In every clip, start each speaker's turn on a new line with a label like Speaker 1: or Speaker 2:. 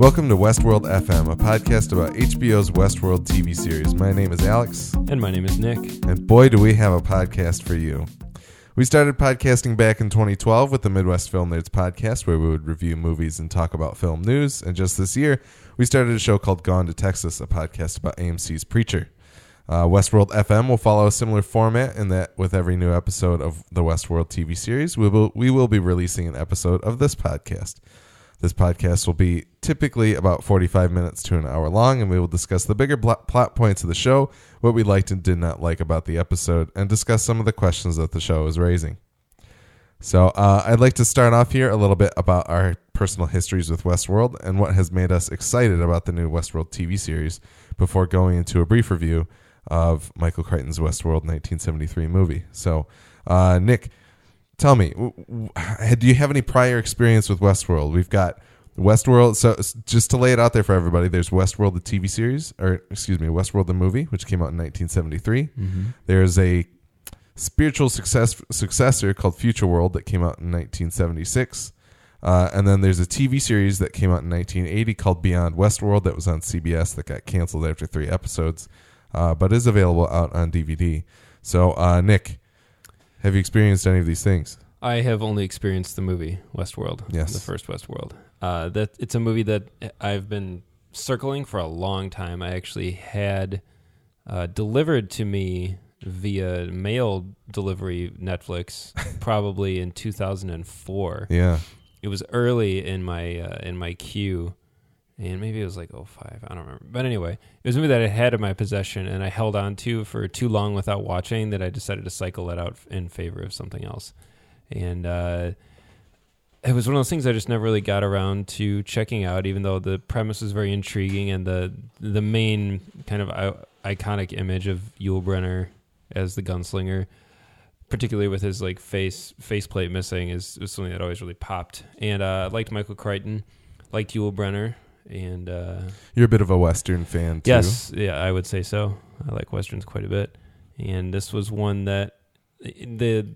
Speaker 1: Welcome to Westworld FM, a podcast about HBO's Westworld TV series. My name is Alex,
Speaker 2: And my name is Nick.
Speaker 1: and boy, do we have a podcast for you. We started podcasting back in 2012 with the Midwest Film Nerds podcast, where we would review movies and talk about film news. And just this year, we started a show called Gone to Texas, a podcast about AMC's Preacher. Uh, Westworld FM will follow a similar format in that with every new episode of the Westworld TV series, we will, we will be releasing an episode of this podcast. This podcast will be typically about 45 minutes to an hour long, and we will discuss the bigger bl- plot points of the show, what we liked and did not like about the episode, and discuss some of the questions that the show is raising. So, uh, I'd like to start off here a little bit about our personal histories with Westworld and what has made us excited about the new Westworld TV series before going into a brief review of Michael Crichton's Westworld 1973 movie. So, uh, Nick, tell me, do you have any prior experience with Westworld? We've got Westworld. So just to lay it out there for everybody, there's Westworld the TV series, or excuse me, Westworld the movie, which came out in 1973. There's a spiritual success successor called Future World that came out in 1976. Uh, and then there's a TV series that came out in 1980 called Beyond Westworld that was on CBS that got canceled after three episodes, uh, but is available out on DVD. So, uh, Nick, have you experienced any of these things?
Speaker 2: I have only experienced the movie Westworld.
Speaker 1: Yes.
Speaker 2: The first Westworld. Uh, that it's a movie that I've been circling for a long time. I actually had uh, delivered to me via mail delivery Netflix probably in 2004.
Speaker 1: Yeah.
Speaker 2: It was early in my uh, in my queue, and maybe it was like 05. I don't remember. But anyway, it was a movie that I had in my possession, and I held on to for too long without watching that I decided to cycle it out in favor of something else. And uh, it was one of those things I just never really got around to checking out, even though the premise was very intriguing and the the main kind of iconic image of Yul Brynner as the gunslinger particularly with his like face faceplate missing is, is something that always really popped. And uh, I liked Michael Crichton, liked Yul Brynner, and uh,
Speaker 1: You're a bit of a Western fan, too.
Speaker 2: yes, yeah, I would say so. I like westerns quite a bit, and this was one that the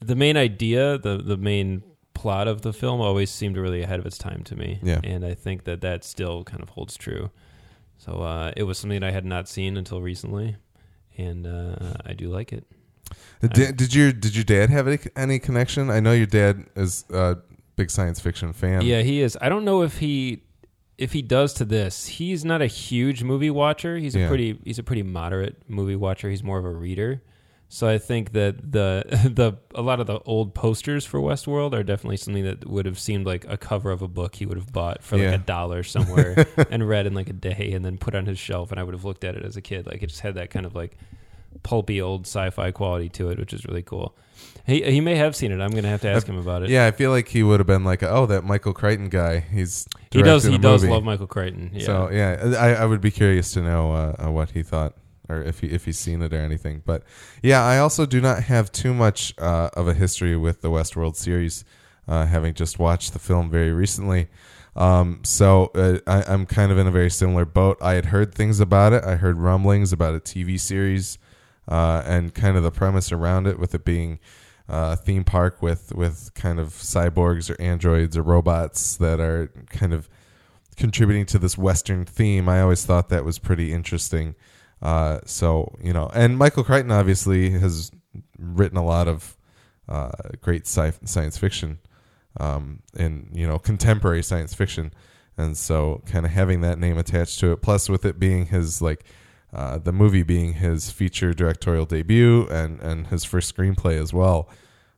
Speaker 2: the main idea, the the main plot of the film always seemed really ahead of its time to me.
Speaker 1: Yeah.
Speaker 2: and I think that that still kind of holds true. So uh, it was something that I had not seen until recently, and uh, I do like it.
Speaker 1: Did, did your did your dad have any, any connection? I know your dad is a big science fiction fan.
Speaker 2: Yeah, he is. I don't know if he if he does to this. He's not a huge movie watcher. He's
Speaker 1: Yeah.
Speaker 2: a pretty he's a pretty moderate movie watcher. He's more of a reader. So I think that the the a lot of the old posters for Westworld are definitely something that would have seemed like a cover of a book he would have bought for like
Speaker 1: Yeah.
Speaker 2: a dollar somewhere and read in like a day and then put on his shelf and I would have looked at it as a kid. Like it just had that kind of like pulpy old sci-fi quality to it, which is really cool. He he may have seen it. I'm gonna have to ask him about it.
Speaker 1: Yeah, I feel like he would have been like, "Oh, that Michael Crichton guy. He's
Speaker 2: he does. He does
Speaker 1: movie."
Speaker 2: love Michael Crichton. Yeah.
Speaker 1: So yeah, I, I would be curious to know uh, uh, what he thought, or if he if he's seen it or anything. But yeah, I also do not have too much uh, of a history with the Westworld series, uh, having just watched the film very recently. Um, so uh, I, I'm kind of in a very similar boat. I had heard things about it. I heard rumblings about a TV series, uh, and kind of the premise around it, with it being uh, theme park with with kind of cyborgs or androids or robots that are kind of contributing to this Western theme. I always thought that was pretty interesting. Uh, so you know, and Michael Crichton obviously has written a lot of uh, great sci- science fiction, um, and you know, contemporary science fiction, and so kind of having that name attached to it, plus with it being his like. Uh, the movie being his feature directorial debut and, and his first screenplay as well.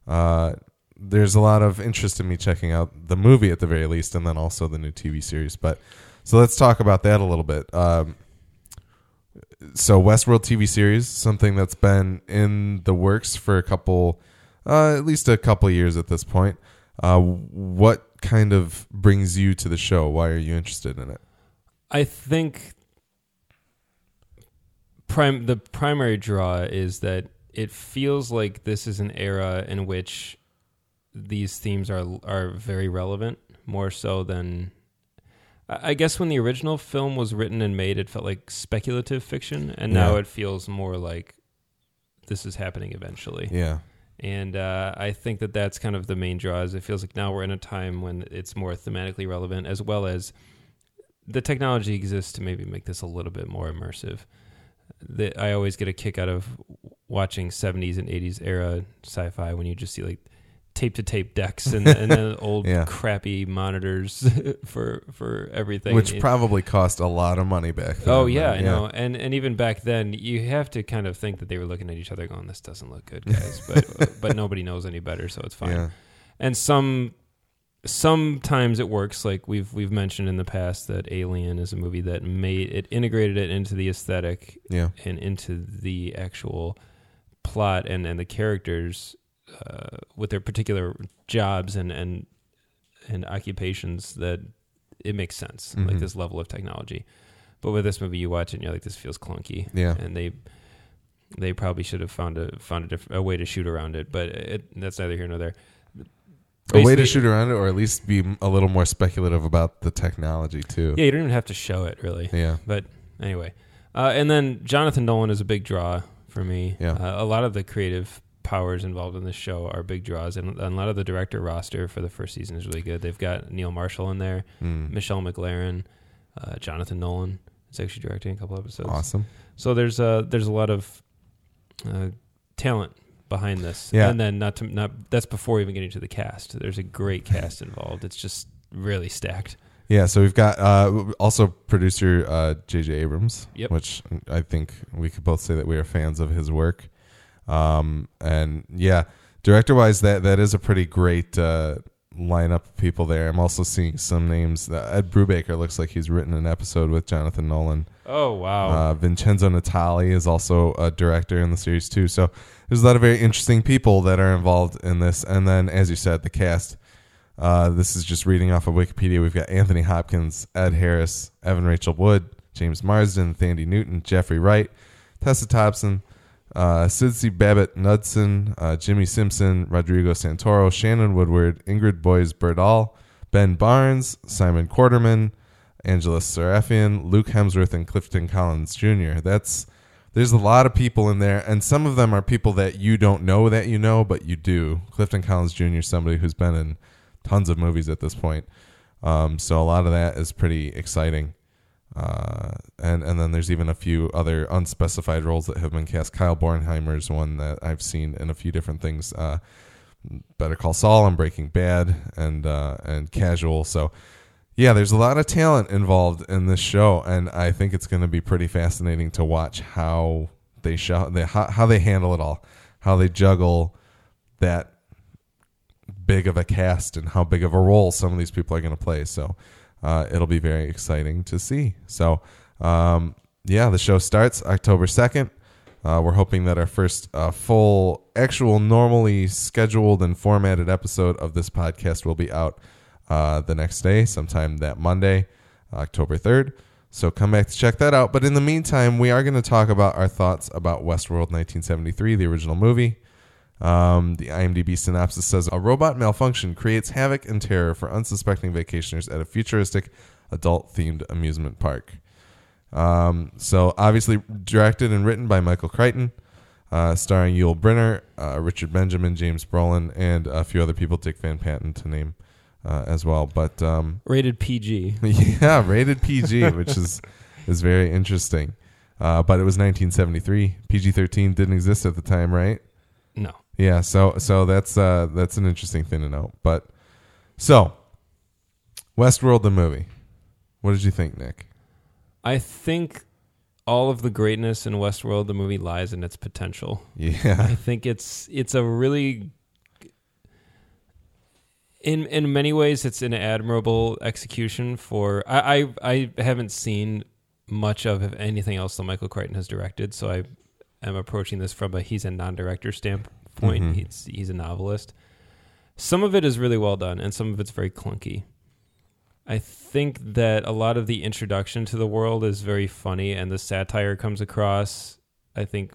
Speaker 1: Uh, there's a lot of interest in me checking out the movie at the very least, and then also the new TV series. But so let's talk about that a little bit. Um, so Westworld TV series, something that's been in the works for a couple, uh, at least a couple years at this point. Uh, what kind of brings you to the show? Why are you interested in it?
Speaker 2: I think prime the primary draw is that it feels like this is an era in which these themes are are very relevant more so than I guess when the original film was written and made it felt like speculative fiction and now it feels more like this is happening eventually.
Speaker 1: Yeah,
Speaker 2: And uh, I think that that's kind of the main draw. Is it feels like now we're in a time when it's more thematically relevant, as well as the technology exists to maybe make this a little bit more immersive. The, I always get a kick out of watching 70s and 80s era sci-fi when you just see like tape to tape decks and, and then old
Speaker 1: Yeah.
Speaker 2: crappy monitors for for everything.
Speaker 1: Which
Speaker 2: It-
Speaker 1: probably cost a lot of money back then.
Speaker 2: Oh yeah, I know. And and even back then, you have to kind of think that they were looking at each other, going, "This doesn't look good, guys." But but nobody knows any better, so it's fine.
Speaker 1: Yeah.
Speaker 2: And some sometimes it works. Like we've we've mentioned in the past that Alien is a movie that made it integrated it into the aesthetic
Speaker 1: Yeah.
Speaker 2: and into the actual plot and and the characters uh, with their particular jobs and and and occupations that it makes sense like
Speaker 1: Mhm.
Speaker 2: this level of technology but with this movie you watch it and you're like this feels clunky
Speaker 1: Yeah.
Speaker 2: and they they probably should have found a found a, diff- a way to shoot around it but it, that's neither here nor there
Speaker 1: A way to shoot around it, or at least be a little more speculative about the technology too.
Speaker 2: yeah you don't even have to show it really
Speaker 1: Yeah.
Speaker 2: But anyway, uh, and then Jonathan Nolan is a big draw for me.
Speaker 1: Yeah.
Speaker 2: Uh, a lot of the creative powers involved in this show are big draws, and, and a lot of the director roster for the first season is really good. They've got Neil Marshall in there,
Speaker 1: Mm.
Speaker 2: Michelle MacLaren, uh, Jonathan Nolan is actually directing a couple episodes.
Speaker 1: Awesome.
Speaker 2: So there's uh there's a lot of uh, talent behind this.
Speaker 1: Yeah.
Speaker 2: And then not to not that's before even getting to the cast. There's a great cast involved. It's just really stacked.
Speaker 1: Yeah, so we've got uh, also producer uh, J.J. Abrams,
Speaker 2: Yep.
Speaker 1: which I think we could both say that we are fans of his work. Um, and yeah, director wise, that that is a pretty great uh, lineup of people there. I'm also seeing some names. Ed Brubaker looks like he's written an episode with Jonathan Nolan.
Speaker 2: Oh wow.
Speaker 1: Uh, Vincenzo Natali is also a director in the series too. So there's a lot of very interesting people that are involved in this. And then, as you said, the cast. Uh, this is just reading off of Wikipedia. We've got Anthony Hopkins, Ed Harris, Evan Rachel Wood, James Marsden, Thandie Newton, Jeffrey Wright, Tessa Thompson, uh, Babett Knudsen, uh, Jimmy Simpson, Rodrigo Santoro, Shannon Woodward, Ingrid Bolsø Berdal, Ben Barnes, Simon Quarterman, Angela Sarafyan, Luke Hemsworth, and Clifton Collins Jr. That's there's a lot of people in there, and some of them are people that you don't know that you know, but you do. Clifton Collins Jr. is somebody who's been in tons of movies at this point, um, so a lot of that is pretty exciting. Uh, and and then there's even a few other unspecified roles that have been cast. Kyle Bornheimer's one that I've seen in a few different things. Uh, Better Call Saul and Breaking Bad and uh, and Casual. So yeah, there's a lot of talent involved in this show, and I think it's going to be pretty fascinating to watch how they show they, how, how they handle it all, how they juggle that big of a cast and how big of a role some of these people are going to play. So uh, it'll be very exciting to see. So um, yeah, the show starts October second. Uh, we're hoping that our first uh, full, actual, normally scheduled and formatted episode of this podcast will be out uh, the next day, sometime that Monday, October 3rd. So come back to check that out. But in the meantime, we are going to talk about our thoughts about Westworld 1973, the original movie. Um, the IMDb synopsis says a robot malfunction creates havoc and terror for unsuspecting vacationers at a futuristic, adult themed amusement park. Um, so obviously directed and written by Michael Crichton, uh, starring Yul Brynner, uh, Richard Benjamin, James Brolin, and a few other people, Dick Van Patten to name uh, as well. But um,
Speaker 2: Rated PG.
Speaker 1: yeah, rated PG, which is is very interesting. Uh, but it was 1973. PG-13 didn't exist at the time, right?
Speaker 2: No.
Speaker 1: Yeah, so so that's uh that's an interesting thing to know. But so Westworld the movie. What did you think, Nick?
Speaker 2: I think all of the greatness in Westworld, the movie, lies in its potential.
Speaker 1: Yeah.
Speaker 2: I think it's it's a really in in many ways it's an admirable execution for I I, I haven't seen much of anything else that Michael Crichton has directed, so I am approaching this from a he's a non-director standpoint.
Speaker 1: Mhm.
Speaker 2: He's he's a novelist. Some of it is really well done, and some of it's very clunky. I think that a lot of the introduction to the world is very funny, and the satire comes across. I think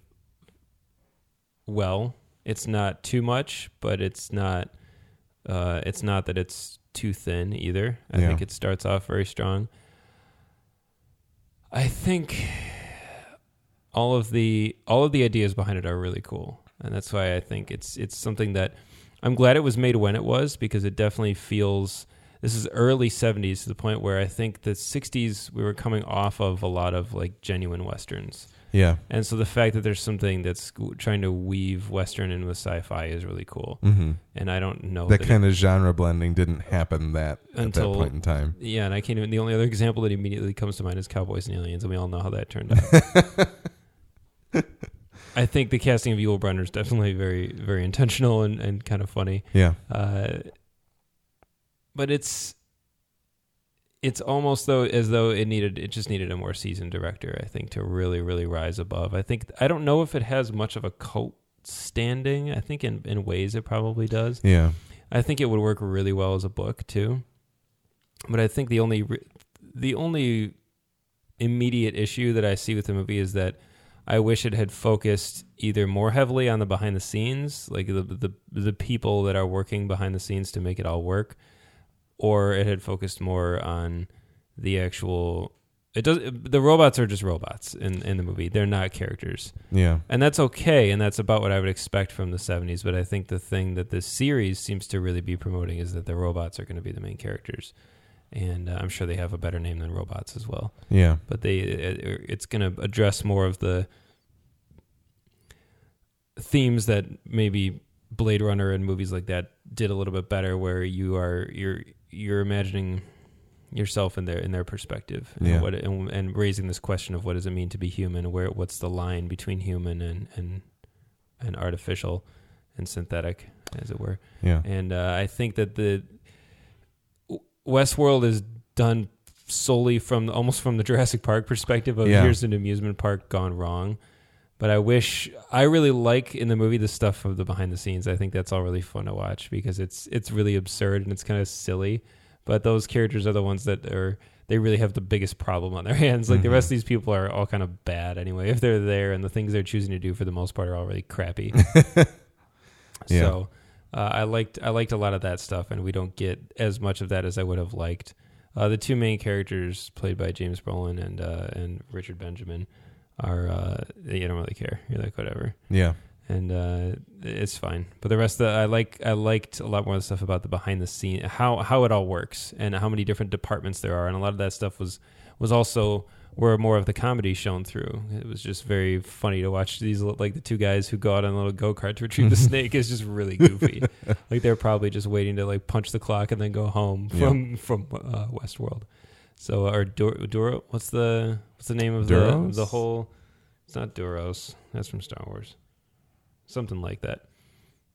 Speaker 2: well. It's not too much, but it's not. Uh, it's not that it's too thin either. I
Speaker 1: Yeah.
Speaker 2: think it starts off very strong. I think all of the all of the ideas behind it are really cool, and that's why I think it's it's something that I'm glad it was made when it was because it definitely feels this is early 70s to the point where I think the 60s we were coming off of a lot of like genuine westerns.
Speaker 1: Yeah.
Speaker 2: And so the fact that there's something that's trying to weave western in with sci-fi is really cool.
Speaker 1: hmm
Speaker 2: And I don't know
Speaker 1: That
Speaker 2: that
Speaker 1: kind of genre blending didn't happen that at that
Speaker 2: Until-
Speaker 1: point in time.
Speaker 2: yeah, and I can't even. The only other example that immediately comes to mind is Cowboys and Aliens, and we all know how that turned out. I think the casting of Yul Brynner is definitely very, very intentional and, and kind of funny.
Speaker 1: Yeah.
Speaker 2: Uh, but it's it's almost though as though it needed it just needed a more seasoned director, I think, to really, really rise above. I think I don't know if it has much of a cult standing. I think in, in ways it probably does.
Speaker 1: Yeah.
Speaker 2: I think it would work really well as a book too. But I think the only the only immediate issue that I see with the movie is that I wish it had focused either more heavily on the behind the scenes, like the the the people that are working behind the scenes to make it all work, or it had focused more on the actual. It does. The robots are just robots in in the movie. They're not characters
Speaker 1: Yeah.
Speaker 2: and that's okay and that's about what i would expect from the 70s but i think the thing that this series seems to really be promoting is that the robots are going to be the main characters and uh, i'm sure they have a better name than robots as well
Speaker 1: Yeah.
Speaker 2: but they it, it's going to address more of the themes that maybe blade runner and movies like that did a little bit better where you are you're you're imagining yourself in their in their perspective and
Speaker 1: Yeah.
Speaker 2: what and, and raising this question of what does it mean to be human where what's the line between human and and and artificial and synthetic as it were
Speaker 1: Yeah.
Speaker 2: and uh, I think that the Westworld is done solely from almost from the Jurassic Park perspective of
Speaker 1: Yeah.
Speaker 2: here's an amusement park gone wrong. But I wish I really like in the movie the stuff of the behind the scenes. I think that's all really fun to watch because it's it's really absurd and it's kind of silly. But those characters are the ones that are they really have the biggest problem on their hands. Like the
Speaker 1: Mhm.
Speaker 2: rest of these people are all kind of bad anyway if they're there, and the things they're choosing to do for the most part are all really crappy.
Speaker 1: Yeah.
Speaker 2: So uh, I liked I liked a lot of that stuff, and we don't get as much of that as I would have liked. Uh, the two main characters, played by James Brolin and uh, and Richard Benjamin, are uh, you don't really care. You're like whatever,
Speaker 1: Yeah.
Speaker 2: and uh, it's fine. But the rest of the, I like I liked a lot more of the stuff about the behind the scene, how how it all works, and how many different departments there are, and a lot of that stuff was was also where more of the comedy shone through. It was just very funny to watch these like the two guys who go out on a little go kart to retrieve the snake is just really goofy. like they're probably just waiting to like punch the clock and then go home
Speaker 1: Yeah.
Speaker 2: from from uh, Westworld. So our Dur- Duro, what's the what's the name of the the whole? It's not Duros. That's from Star Wars. Something like that.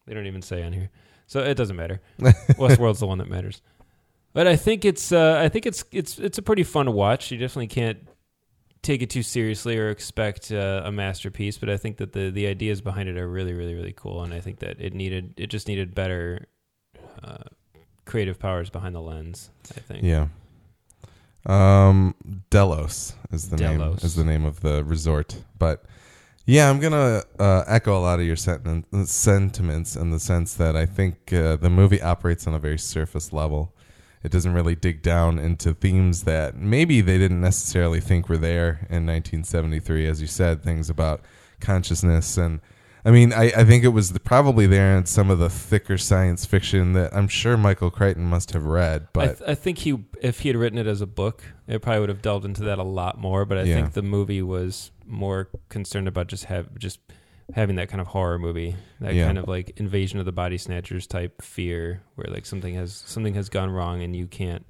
Speaker 2: They don't even say on here, so it doesn't matter. Westworld's the one that matters. But I think it's uh, I think it's it's it's a pretty fun watch. You definitely can't take it too seriously or expect uh, a masterpiece. But I think that the the ideas behind it are really really really cool, and I think that it needed it just needed better uh, creative powers behind the lens. I think.
Speaker 1: Yeah. Um, Delos is the name is the name of the resort, but yeah, I'm gonna uh, echo a lot of your sentiment, sentiments in the sense that I think uh, the movie operates on a very surface level. It doesn't really dig down into themes that maybe they didn't necessarily think were there in 1973, as you said, things about consciousness and I mean, I, I think it was the, probably there in some of the thicker science fiction that I'm sure Michael Crichton must have read.
Speaker 2: I,
Speaker 1: But
Speaker 2: th- I think he, if he had written it as a book, it probably would have delved into that a lot more. But I
Speaker 1: Yeah.
Speaker 2: think the movie was more concerned about just have just having that kind of horror movie, that
Speaker 1: Yeah.
Speaker 2: kind of like invasion of the body snatchers type fear, where like something has something has gone wrong and you can't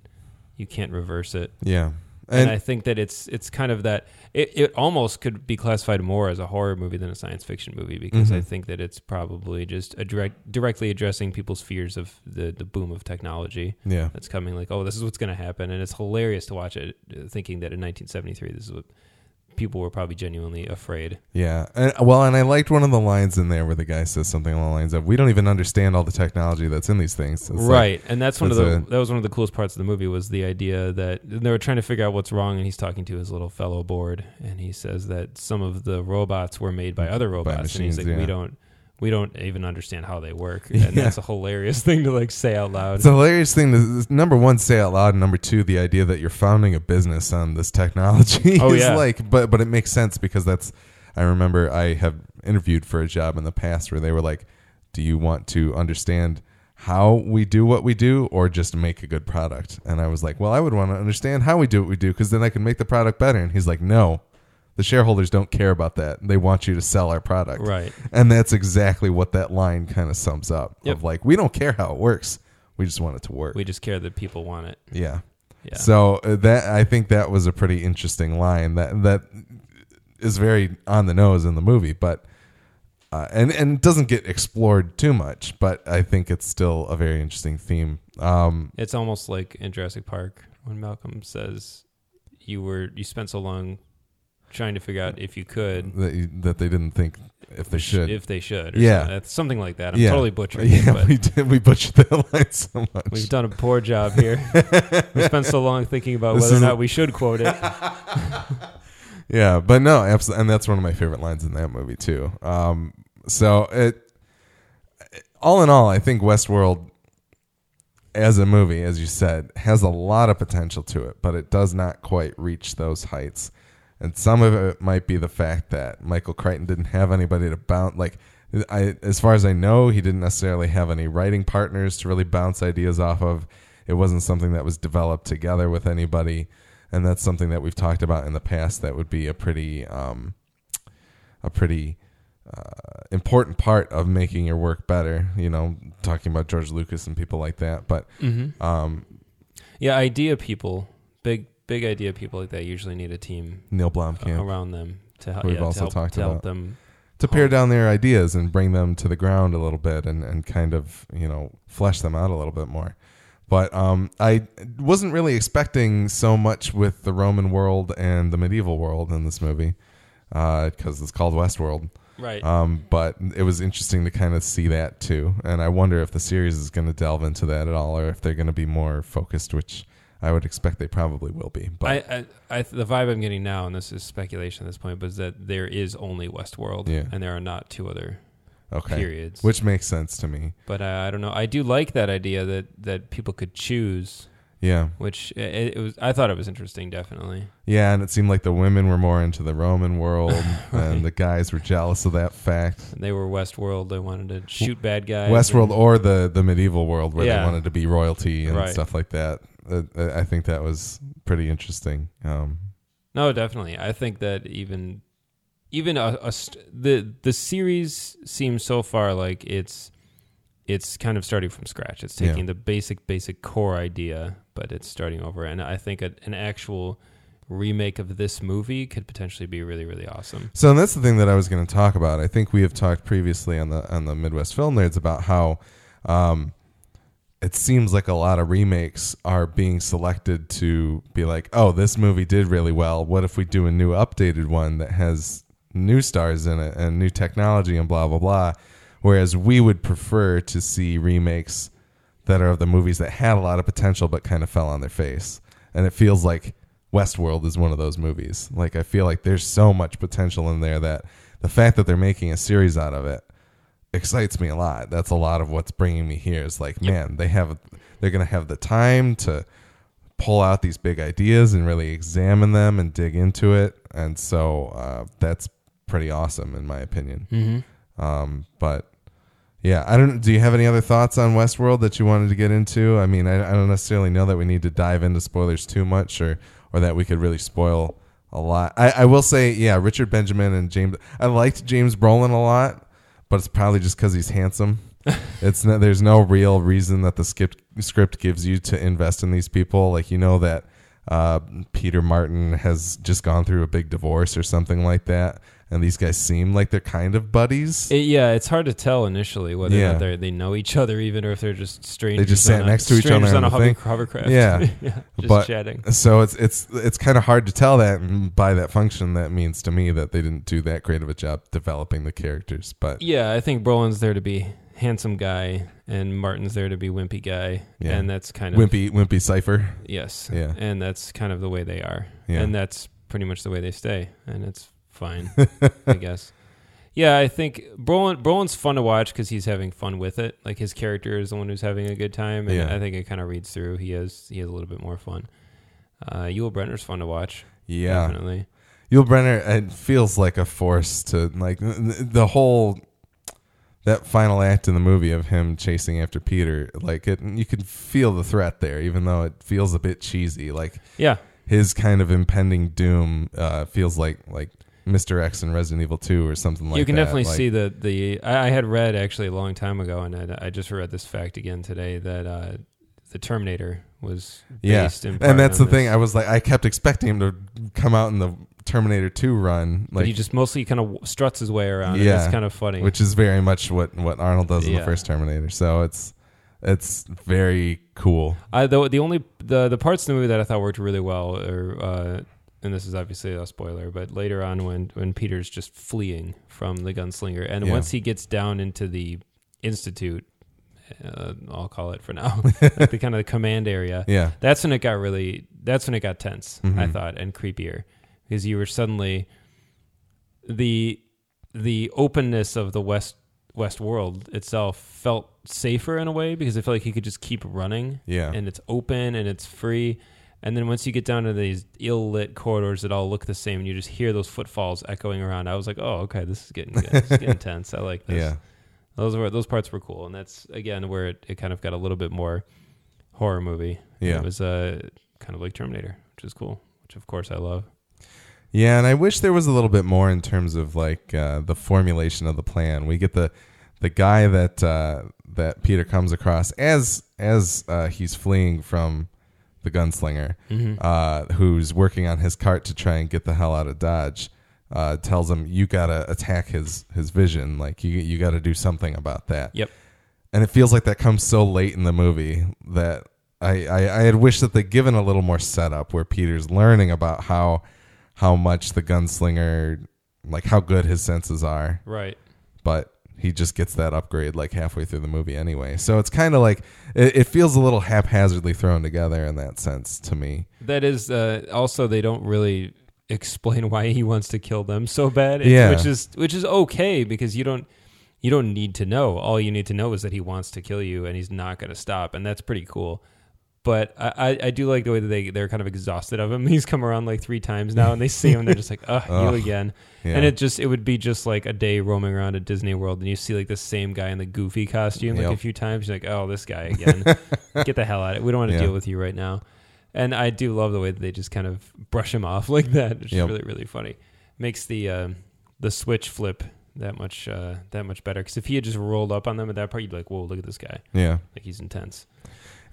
Speaker 2: you can't reverse it.
Speaker 1: yeah,
Speaker 2: And,
Speaker 1: and
Speaker 2: I think that it's it's kind of that it, it almost could be classified more as a horror movie than a science fiction movie because I
Speaker 1: Mhm.
Speaker 2: think that it's probably just a direct directly addressing people's fears of the the boom of technology
Speaker 1: yeah,
Speaker 2: that's coming like oh this is what's going to happen and it's hilarious to watch it uh, thinking that in 1973 this is what people were probably genuinely afraid
Speaker 1: yeah. And, well, and I liked one of the lines in there where the guy says something along the lines of, "We don't even understand all the technology that's in these things." It's like-
Speaker 2: right and that's one of the
Speaker 1: a-
Speaker 2: that was one of the coolest parts of the movie was the idea that they were trying to figure out what's wrong and he's talking to his little fellow board and he says that some of the robots were made by other robots and he's
Speaker 1: machines,
Speaker 2: like we don't we don't even understand how they work
Speaker 1: Yeah.
Speaker 2: and that's a hilarious thing to like say out loud
Speaker 1: It's a hilarious thing to number one say out loud, and number two, the idea that you're founding a business on this technology
Speaker 2: Oh,
Speaker 1: is
Speaker 2: yeah.
Speaker 1: like, but but it makes sense because that's. I remember I have interviewed for a job in the past where they were like, "Do you want to understand how we do what we do or just make a good product. And I was like, well, I would want to understand how we do what we do because then I can make the product better. And he's like, no, the shareholders don't care about that. They want you to sell our product.
Speaker 2: Right.
Speaker 1: And that's exactly what that line kind of sums up
Speaker 2: Yep.
Speaker 1: of like, we don't care how it works. We just want it to work.
Speaker 2: We just care that people want it.
Speaker 1: yeah.
Speaker 2: Yeah.
Speaker 1: So uh, that I think that was a pretty interesting line that that is very on the nose in the movie, but uh, and and doesn't get explored too much. But I think it's still a very interesting theme. Um,
Speaker 2: It's almost like in Jurassic Park when Malcolm says you were you spent so long trying to figure out if you could
Speaker 1: that you, that they didn't think if they should.
Speaker 2: if they should or
Speaker 1: Yeah.
Speaker 2: something, something like that. I'm
Speaker 1: yeah,
Speaker 2: totally butchering
Speaker 1: Yeah,
Speaker 2: it, but
Speaker 1: we did. We butchered that line so much.
Speaker 2: we've done a poor job here. we spent so long thinking about
Speaker 1: This
Speaker 2: whether or not we should quote it.
Speaker 1: Yeah, but no, absolutely, and that's one of my favorite lines in that movie too. Um, so it, all in all, I think Westworld, as a movie, as you said, has a lot of potential to it, but it does not quite reach those heights. And some of it might be the fact that Michael Crichton didn't have anybody to bounce. Like, I, as far as I know, he didn't necessarily have any writing partners to really bounce ideas off of. It wasn't something that was developed together with anybody and that's something that we've talked about in the past. That would be a pretty, um, a pretty uh, important part of making your work better. You know, talking about George Lucas and people like that. But
Speaker 2: Mm-hmm.
Speaker 1: um,
Speaker 2: Yeah, idea people, big big idea people like that usually need a team
Speaker 1: Neil Blomkamp
Speaker 2: around them to help.
Speaker 1: We've
Speaker 2: yeah, to
Speaker 1: also
Speaker 2: help,
Speaker 1: talked
Speaker 2: to help
Speaker 1: about.
Speaker 2: them.
Speaker 1: to pare down their ideas and bring them to the ground a little bit and, and kind of you know flesh them out a little bit more. But um, I wasn't really expecting so much with the Roman world and the medieval world in this movie because it's called Westworld.
Speaker 2: Right.
Speaker 1: Um, but it was interesting to kind of see that too, and I wonder if the series is going to delve into that at all, or if they're going to be more focused, which I would expect they probably will be. But
Speaker 2: I, I, I, the vibe I'm getting now, and this is speculation at this point, but is that there is only Westworld,
Speaker 1: Yeah.
Speaker 2: and there are not two other
Speaker 1: okay,
Speaker 2: periods.
Speaker 1: which makes sense to me.
Speaker 2: but uh, I don't know. I do like that idea that that people could choose,
Speaker 1: Yeah,
Speaker 2: which it, it was. I thought it was interesting, definitely.
Speaker 1: yeah, and it seemed like the women were more into the Roman world,
Speaker 2: Right.
Speaker 1: and the guys were jealous of that fact.
Speaker 2: They were Westworld. They wanted to shoot bad guys.
Speaker 1: Westworld
Speaker 2: and-
Speaker 1: or the the medieval world where
Speaker 2: Yeah.
Speaker 1: they wanted to be royalty and
Speaker 2: Right.
Speaker 1: stuff like that. I think that was pretty interesting. Um,
Speaker 2: No, definitely. I think that even even a, a st- the the series seems so far like it's it's kind of starting from scratch. It's
Speaker 1: Yeah.
Speaker 2: taking the basic basic core idea, but it's starting over. And I think a, an actual remake of this movie could potentially be really really awesome.
Speaker 1: So and that's the thing that I was going to talk about. I think we have talked previously on the on the Midwest Film Nerds about how um, it seems like a lot of remakes are being selected to be like, oh, this movie did really well. What if we do a new updated one that has new stars in it and new technology and blah blah blah? Whereas we would prefer to see remakes that are of the movies that had a lot of potential but kind of fell on their face. And it feels like Westworld is one of those movies. Like I feel like there's so much potential in there that the fact that they're making a series out of it excites me a lot. That's a lot of what's bringing me here. Is like,
Speaker 2: Yep.
Speaker 1: man, they have they're going to have the time to pull out these big ideas and really examine them and dig into it. And so uh, that's pretty awesome in my opinion.
Speaker 2: Mm-hmm.
Speaker 1: Um, but yeah, I don't. Do you have any other thoughts on Westworld that you wanted to get into? I mean, I, I don't necessarily know that we need to dive into spoilers too much, or or that we could really spoil a lot. I, I will say, yeah, Richard Benjamin and James. I liked James Brolin a lot, but it's probably just because he's handsome. it's no, there's no real reason that the script script gives you to invest in these people. Like you know that uh, Peter Martin has just gone through a big divorce or something like that, and these guys seem like they're kind of buddies.
Speaker 2: It, yeah, it's hard to tell initially whether or
Speaker 1: Yeah.
Speaker 2: not they they know each other even, or if they're just strangers.
Speaker 1: They just sat next to each other
Speaker 2: strangers
Speaker 1: on
Speaker 2: a hover, hovercraft.
Speaker 1: Yeah.
Speaker 2: yeah, just
Speaker 1: But-
Speaker 2: chatting.
Speaker 1: so it's it's it's kind of hard to tell that and by that function that means to me that they didn't do that great of a job developing the characters but
Speaker 2: Yeah, I think Brolin's there to be handsome guy, and Martin's there to be wimpy guy,
Speaker 1: Yeah.
Speaker 2: and that's kind of
Speaker 1: wimpy wimpy cipher
Speaker 2: Yes.
Speaker 1: Yeah.
Speaker 2: And that's kind of the way they are.
Speaker 1: Yeah.
Speaker 2: And that's pretty much the way they stay. And it's fine, I guess. Yeah, I think Brolin, Brolin's fun to watch because he's having fun with it. Like his character is the one who's having a good time, and
Speaker 1: Yeah.
Speaker 2: I think it kind of reads through. He has he has a little bit more fun. Uh, Yul Brynner's fun to watch.
Speaker 1: yeah
Speaker 2: definitely.
Speaker 1: Yul Brynner it feels like a force to like th- th- the whole that final act in the movie of him chasing after Peter, like it, you can feel the threat there, even though it feels a bit cheesy. Like
Speaker 2: Yeah.
Speaker 1: his kind of impending doom uh, feels like like Mr. X in Resident Evil Two or something like that.
Speaker 2: you can definitely
Speaker 1: Like,
Speaker 2: see the the. I, I had read actually a long time ago, and I, I just read this fact again today that uh, the Terminator was
Speaker 1: Yeah,
Speaker 2: in
Speaker 1: and that's the thing. I was like, I kept expecting him to come out in the Terminator Two run,
Speaker 2: but
Speaker 1: like
Speaker 2: he just mostly kind of struts his way around.
Speaker 1: Yeah.
Speaker 2: it's kind of funny.
Speaker 1: which is very much what what Arnold does in the first Terminator. So it's it's very cool.
Speaker 2: I the the only the the parts of the movie that I thought worked really well are uh, and this is obviously a spoiler, but later on when when Peter's just fleeing from the gunslinger, and
Speaker 1: Yeah.
Speaker 2: once he gets down into the institute, uh, I'll call it for now, like the kind of the command area.
Speaker 1: Yeah,
Speaker 2: That's when it got really. That's when it got tense. I
Speaker 1: Mhm.
Speaker 2: thought and creepier because you were suddenly the the openness of the west west world itself felt safer in a way because it felt like he could just keep running
Speaker 1: yeah,
Speaker 2: and it's open and it's free. And then once you get down to these ill lit corridors that all look the same, and you just hear those footfalls echoing around, I was like, "Oh, okay, this is getting good. This is getting tense. I like this."
Speaker 1: yeah,
Speaker 2: those were those parts were cool, and that's again where it, it kind of got a little bit more horror movie.
Speaker 1: Yeah.
Speaker 2: it was uh, kind of like Terminator, which is cool. Which of course I love.
Speaker 1: yeah. And I wish there was a little bit more in terms of like uh, the formulation of the plan. We get the the guy that uh, that Peter comes across as as uh, he's fleeing from the gunslinger.
Speaker 2: Mm-hmm.
Speaker 1: uh, who's working on his cart to try and get the hell out of Dodge, uh, tells him you gotta attack his his vision. Like you you gotta do something about that.
Speaker 2: Yep.
Speaker 1: And it feels like that comes so late in the movie that I, I I had wished that they'd given a little more setup where Peter's learning about how how much the gunslinger like how good his senses are,
Speaker 2: Right.
Speaker 1: but he just gets that upgrade like halfway through the movie anyway. So it's kind of like it, it feels a little haphazardly thrown together in that sense to me.
Speaker 2: That is uh, also they don't really explain why he wants to kill them so bad.
Speaker 1: Yeah.
Speaker 2: which is which is okay because you don't you don't need to know. All you need to know is that he wants to kill you and he's not going to stop, and that's pretty cool. But I, I, do like the way that they they're kind of exhausted of him. He's come around like three times now, and they see him, and they're just like, "Ugh,
Speaker 1: Ugh.
Speaker 2: you again."
Speaker 1: Yeah.
Speaker 2: And it just it would be just like a day roaming around at Disney World, and you see like the same guy in the goofy costume like
Speaker 1: Yep.
Speaker 2: a few times. You're like, "Oh, this guy again." Get the hell out of it. We don't want to
Speaker 1: Yeah.
Speaker 2: deal with you right now. And I do love the way that they just kind of brush him off like that. It's
Speaker 1: Yep.
Speaker 2: really really funny. Makes the uh, the switch flip that much uh, that much better. Because if he had just rolled up on them at that part, you'd be like, "Whoa, look at this guy!
Speaker 1: yeah.
Speaker 2: Like he's intense."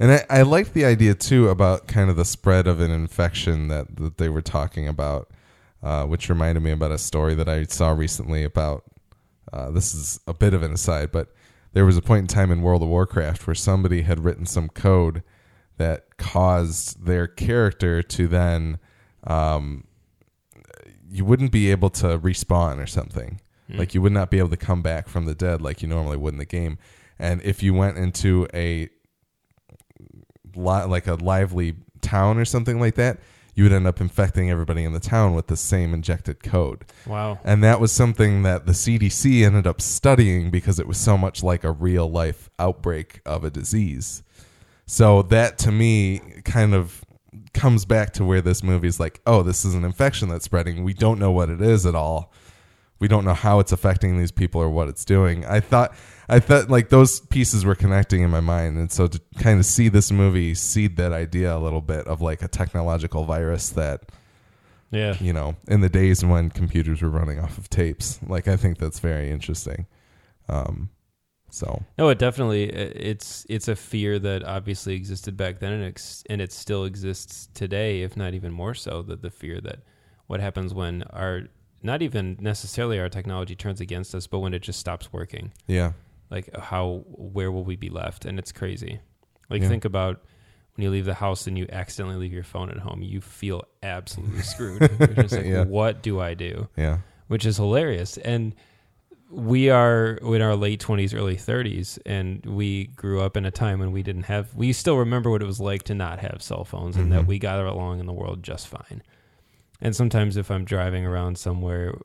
Speaker 1: And I, I liked the idea too about kind of the spread of an infection that, that they were talking about, uh, which reminded me about a story that I saw recently about. Uh, this is a bit of an aside, but there was a point in time in World of Warcraft where somebody had written some code that caused their character to then um, you wouldn't be able to respawn or something.
Speaker 2: Mm.
Speaker 1: Like you would not be able to come back from the dead like you normally would in the game. And if you went into a li- like a lively town or something like that, you would end up infecting everybody in the town with the same injected code.
Speaker 2: Wow.
Speaker 1: And that was something that the CDC ended up studying because it was so much like a real life outbreak of a disease. So that to me kind of comes back to where this movie is like, oh, this is an infection that's spreading. We don't know what it is at all. We don't know how it's affecting these people or what it's doing. I thought I thought like those pieces were connecting in my mind and so to kind of see this movie seed that idea a little bit of like a technological virus that
Speaker 2: Yeah.
Speaker 1: you know, in the days when computers were running off of tapes. Like I think that's very interesting. Um, so
Speaker 2: No, it definitely it's it's a fear that obviously existed back then and ex- and it still exists today, if not even more so. That the fear that what happens when our not even necessarily our technology turns against us, but when it just stops working.
Speaker 1: yeah,
Speaker 2: Like how where will we be left? And it's crazy. Like
Speaker 1: Yeah.
Speaker 2: think about when you leave the house and you accidentally leave your phone at home, you feel absolutely screwed. You're just like,
Speaker 1: Yeah.
Speaker 2: what do I do?
Speaker 1: yeah,
Speaker 2: which is hilarious. And we are in our late 20s, early 30s, and we grew up in a time when we didn't have, we still remember what it was like to not have cell phones and that
Speaker 1: Mhm.
Speaker 2: we got along in the world just fine. And sometimes if I'm driving around somewhere,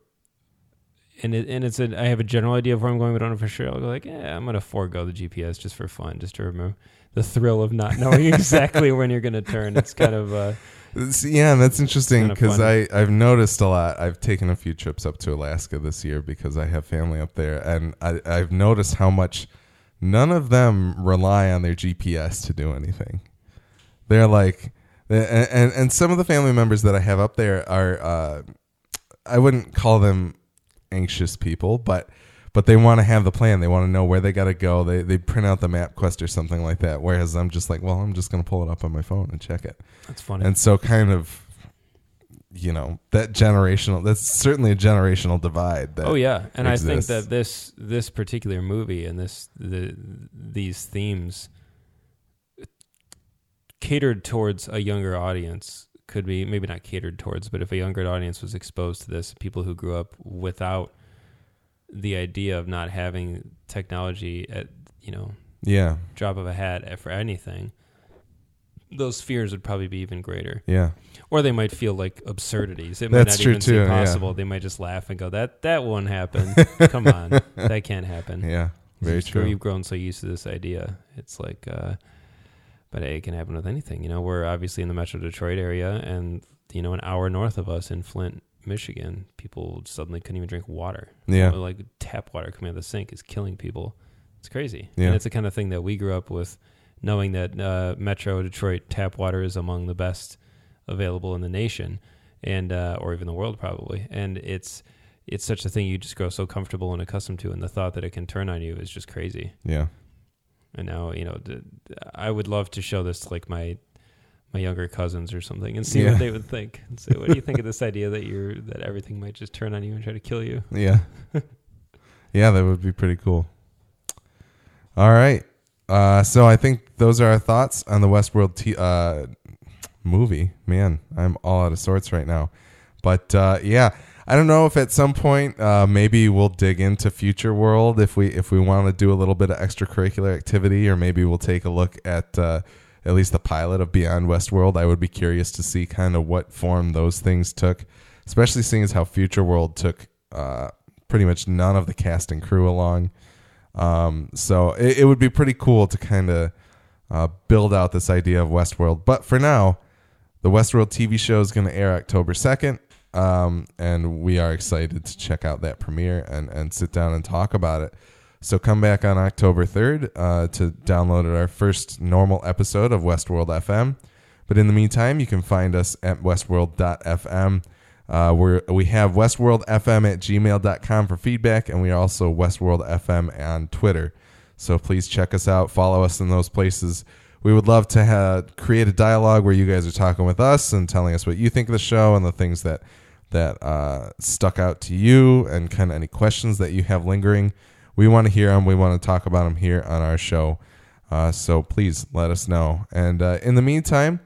Speaker 2: and it, and it's a I have a general idea of where I'm going, but I don't know for sure. I'll go like, yeah, I'm gonna forego the GPS just for fun, just to remember the thrill of not knowing exactly when you're gonna turn. It's kind of uh,
Speaker 1: It's- yeah, and that's interesting because. I I've noticed a lot. I've taken a few trips up to Alaska this year because I have family up there, and I, I've noticed how much none of them rely on their GPS to do anything. They're like, and and, and some of the family members that I have up there are, uh, I wouldn't call them anxious people, but but they want to have the plan. They want to know where they got to go. They they print out the MapQuest or something like that. Whereas I'm just like, well, I'm just going to pull it up on my phone and check it.
Speaker 2: That's funny.
Speaker 1: And so, kind of, you know, that generational. That's certainly a generational divide. That,
Speaker 2: oh yeah, and I think that this this particular movie and this the these themes catered towards a younger audience could be maybe not catered towards, but if a younger audience was exposed to this, people who grew up without the idea of not having technology at you know
Speaker 1: Yeah,
Speaker 2: drop of a hat for anything, those fears would probably be even greater.
Speaker 1: yeah,
Speaker 2: Or they might feel like absurdities. It
Speaker 1: That's
Speaker 2: might not
Speaker 1: true
Speaker 2: even
Speaker 1: too,
Speaker 2: seem
Speaker 1: yeah.
Speaker 2: They might just laugh and go, "That that won't happen. Come on, that can't happen."
Speaker 1: yeah. Very true.
Speaker 2: You've grown so used to this idea. It's like, uh, but hey, it can happen with anything. You know, we're obviously in the Metro Detroit area, and you know, an hour north of us in Flint, Michigan, people suddenly couldn't even drink water.
Speaker 1: Yeah.
Speaker 2: Like tap water coming out of the sink is killing people. It's crazy.
Speaker 1: Yeah.
Speaker 2: And it's the kind of thing that we grew up with, knowing that uh, Metro Detroit tap water is among the best available in the nation, and uh, or even the world probably. And it's it's such a thing you just grow so comfortable and accustomed to, and the thought that it can turn on you is just crazy.
Speaker 1: Yeah,
Speaker 2: And now you know, I would love to show this to like my my younger cousins or something and see
Speaker 1: Yeah.
Speaker 2: what they would think. And say, what do you think of this idea that you're that everything might just turn on you and try to kill you?
Speaker 1: yeah, yeah. That would be pretty cool. All right. Uh, so I think those are our thoughts on the Westworld t- uh, movie. Man, I'm all out of sorts right now. But uh, yeah, I don't know if at some point uh, maybe we'll dig into Future World if we if we want to do a little bit of extracurricular activity, or maybe we'll take a look at uh, at least the pilot of Beyond Westworld. I would be curious to see kind of what form those things took, especially seeing as how Future World took uh, pretty much none of the cast and crew along. Um, so it, it would be pretty cool to kind of uh, build out this idea of Westworld. But for now, the Westworld TV show is going to air October 2nd. Um, and we are excited to check out that premiere and, and sit down and talk about it. So come back on October 3rd uh, to download our first normal episode of Westworld FM. But in the meantime, you can find us at westworld.fm. Uh, we're, we have westworldfm at gmail.com for feedback, and we are also Westworld FM on Twitter. So please check us out, follow us in those places. We would love to ha- create a dialogue where you guys are talking with us and telling us what you think of the show and the things that that uh, stuck out to you and kind of any questions that you have lingering. We want to hear them. We want to talk about them here on our show. Uh, so please let us know. And uh, in the meantime,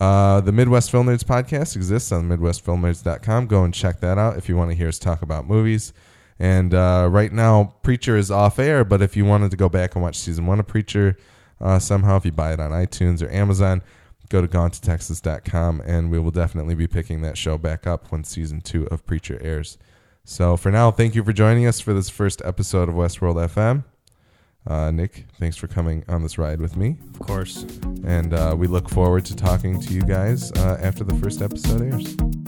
Speaker 1: uh, the Midwest Film Nerds podcast exists on MidwestFilmNerds.com. Go and check that out if you want to hear us talk about movies. And uh, right now, Preacher is off air, but if you wanted to go back and watch season one of Preacher, uh, somehow, if you buy it on iTunes or Amazon, go to gonetotexas.com and we will definitely be picking that show back up when season two of Preacher airs. So for now, thank you for joining us for this first episode of Westworld FM. Uh, Nick, thanks for coming on this ride with me.
Speaker 2: Of course.
Speaker 1: And uh, we look forward to talking to you guys uh, after the first episode airs.